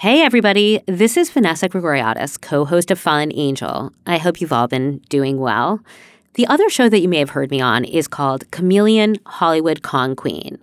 Hey, everybody. This is Vanessa Grigoriadis, co host of Fallen Angel. I hope you've all been doing well. The other show that you may have heard me on is called Chameleon Hollywood Con Queen.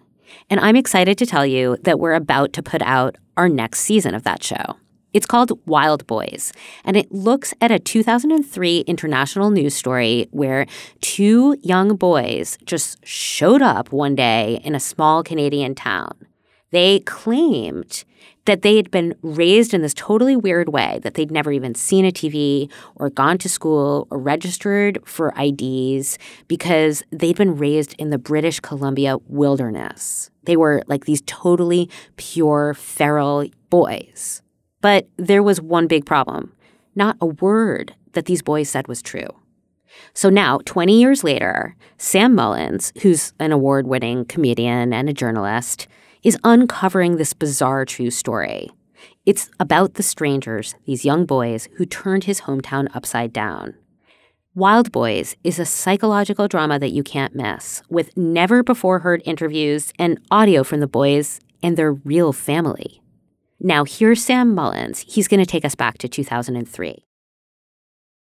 And I'm excited to tell you that we're about to put out our next season of that show. It's called Wild Boys, and it looks at a 2003 international news story where two young boys just showed up one day in a small Canadian town. They claimed that they had been raised in this totally weird way, that they'd never even seen a TV or gone to school or registered for IDs because they'd been raised in the British Columbia wilderness. They were like these totally pure, feral boys. But there was one big problem not a word that these boys said was true. So now, 20 years later, Sam Mullins, who's an award winning comedian and a journalist, is uncovering this bizarre true story. It's about the strangers, these young boys who turned his hometown upside down. Wild Boys is a psychological drama that you can't miss, with never before heard interviews and audio from the boys and their real family. Now, here's Sam Mullins. He's going to take us back to 2003.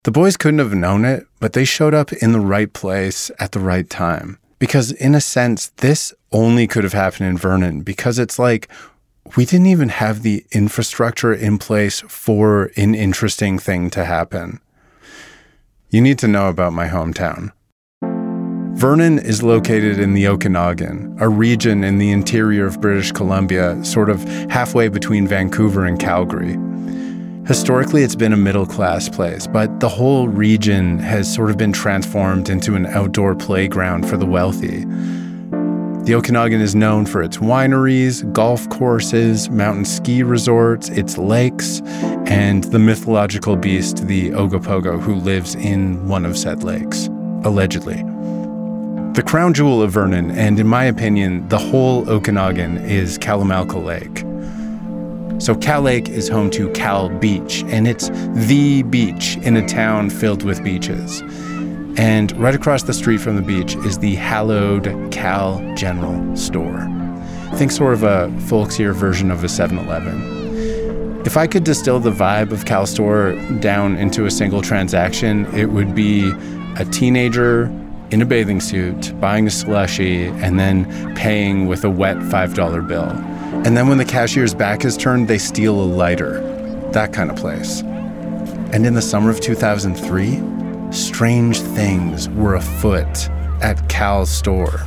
The boys couldn't have known it, but they showed up in the right place at the right time. Because, in a sense, this only could have happened in Vernon because it's like we didn't even have the infrastructure in place for an interesting thing to happen. You need to know about my hometown. Vernon is located in the Okanagan, a region in the interior of British Columbia, sort of halfway between Vancouver and Calgary. Historically, it's been a middle class place, but the whole region has sort of been transformed into an outdoor playground for the wealthy. The Okanagan is known for its wineries, golf courses, mountain ski resorts, its lakes, and the mythological beast, the Ogopogo, who lives in one of said lakes, allegedly. The crown jewel of Vernon, and in my opinion, the whole Okanagan, is Kalamalka Lake. So Kal Lake is home to Kal Beach, and it's the beach in a town filled with beaches. And right across the street from the beach is the hallowed Kal General Store. Think sort of a folksier version of a 7 Eleven. If I could distill the vibe of Kal Store down into a single transaction, it would be a teenager in a bathing suit buying a slushie and then paying with a wet $5 bill. And then when the cashier's back is turned, they steal a lighter. That kind of place. And in the summer of 2003, strange things were afoot at Kal's store.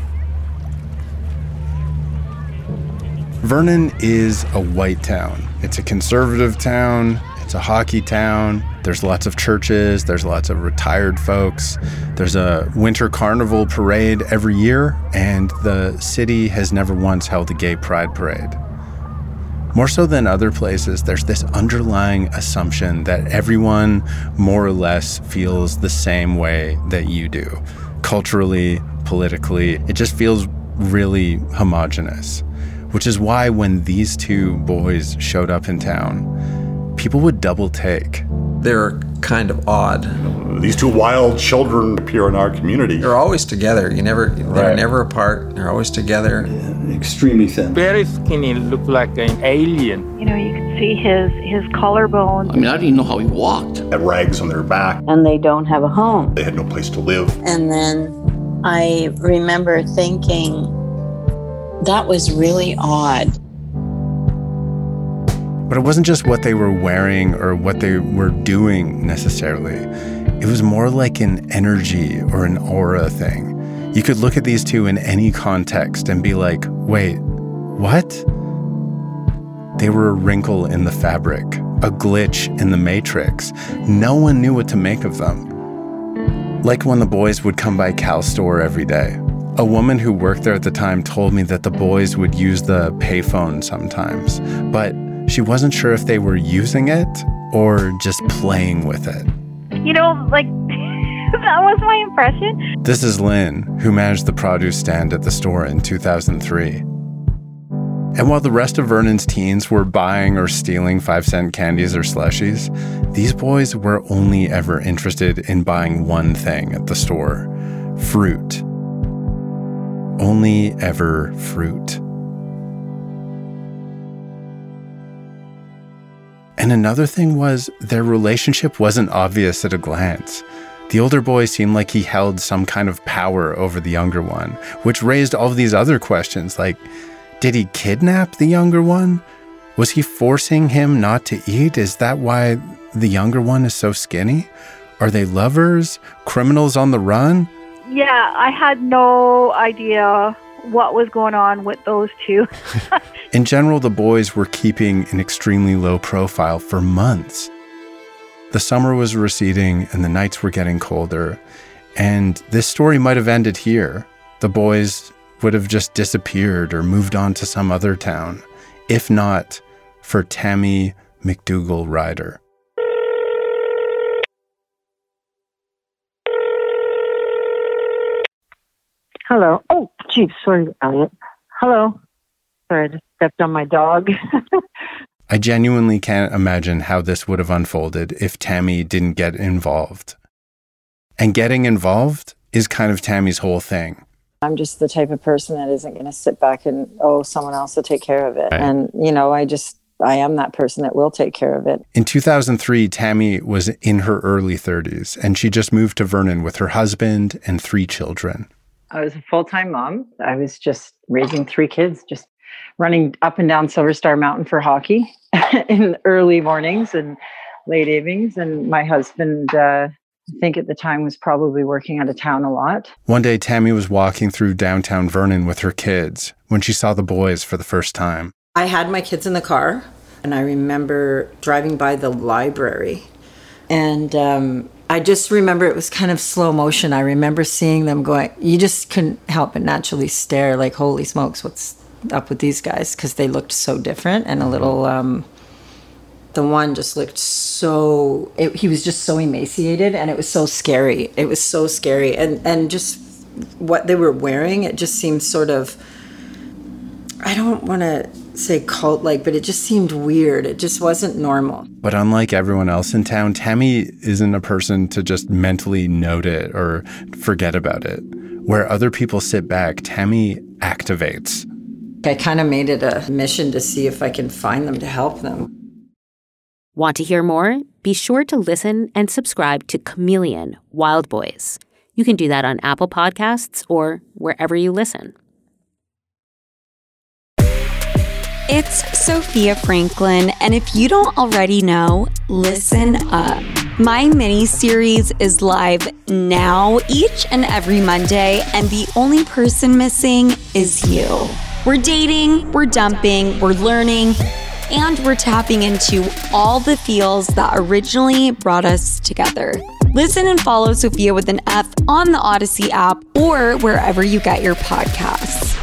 Vernon is a white town. It's a conservative town. It's a hockey town. There's lots of churches. There's lots of retired folks. There's a winter carnival parade every year, and the city has never once held a gay pride parade. More so than other places, there's this underlying assumption that everyone more or less feels the same way that you do. Culturally, politically, it just feels really homogenous. Which is why when these two boys showed up in town, people would double take. They're kind of odd. These two wild children appear in our community. They're always together. You never they're Right. never apart. They're always together. Extremely thin. very skinny, looked like an alien. You know, you could see his his collarbone. I mean, I didn't even know how he walked. Had rags on their back. and they don't have a home. They had no place to live. And then I remember thinking that was really odd. But it wasn't just what they were wearing or what they were doing necessarily. It was more like an energy or an aura thing. You could look at these two in any context and be like, wait, what? They were a wrinkle in the fabric, a glitch in the matrix. No one knew what to make of them. Like when the boys would come by Kal's store every day. A woman who worked there at the time told me that the boys would use the payphone sometimes, but she wasn't sure if they were using it or just playing with it. You know, like that was my impression. This is Lynn, who managed the produce stand at the store in 2003. And while the rest of Vernon's teens were buying or stealing five cent candies or slushies, these boys were only ever interested in buying one thing at the store fruit. Only ever fruit. And another thing was their relationship wasn't obvious at a glance. The older boy seemed like he held some kind of power over the younger one, which raised all of these other questions like did he kidnap the younger one? Was he forcing him not to eat? Is that why the younger one is so skinny? Are they lovers? Criminals on the run? Yeah, I had no idea what was going on with those two. In general, the boys were keeping an extremely low profile for months. The summer was receding and the nights were getting colder. And this story might have ended here. The boys would have just disappeared or moved on to some other town, if not for Tammy McDougal Ryder. Hello. Oh, geez, sorry, Elliot. Hello. Sorry, I just stepped on my dog. I genuinely can't imagine how this would have unfolded if Tammy didn't get involved. And getting involved is kind of Tammy's whole thing. I'm just the type of person that isn't going to sit back and, oh, someone else will take care of it. Right. And, you know, I just, I am that person that will take care of it. In 2003, Tammy was in her early 30s and she just moved to Vernon with her husband and three children. I was a full time mom. I was just raising three kids, just running up and down Silver Star Mountain for hockey in early mornings and late evenings. And my husband, uh, I think at the time was probably working out of town a lot. One day, Tammy was walking through downtown Vernon with her kids when she saw the boys for the first time. I had my kids in the car, and I remember driving by the library. And um, I just remember it was kind of slow motion. I remember seeing them going, you just couldn't help but naturally stare, like, holy smokes, what's up with these guys? Because they looked so different and a little. Um, the one just looked so it, he was just so emaciated and it was so scary it was so scary and and just what they were wearing it just seemed sort of i don't want to say cult like but it just seemed weird it just wasn't normal But unlike everyone else in town, Tammy isn't a person to just mentally note it or forget about it. Where other people sit back, Tammy activates. I kind of made it a mission to see if i can find them to help them Want to hear more? Be sure to listen and subscribe to Chameleon Wild Boys. You can do that on Apple Podcasts or wherever you listen. It's Sophia Franklin, and if you don't already know, listen up. My mini series is live now, each and every Monday, and the only person missing is you. We're dating, we're dumping, we're learning, and we're tapping into all the feels that originally brought us together. Listen and follow Sophia with an F on the Odyssey app or wherever you get your podcasts.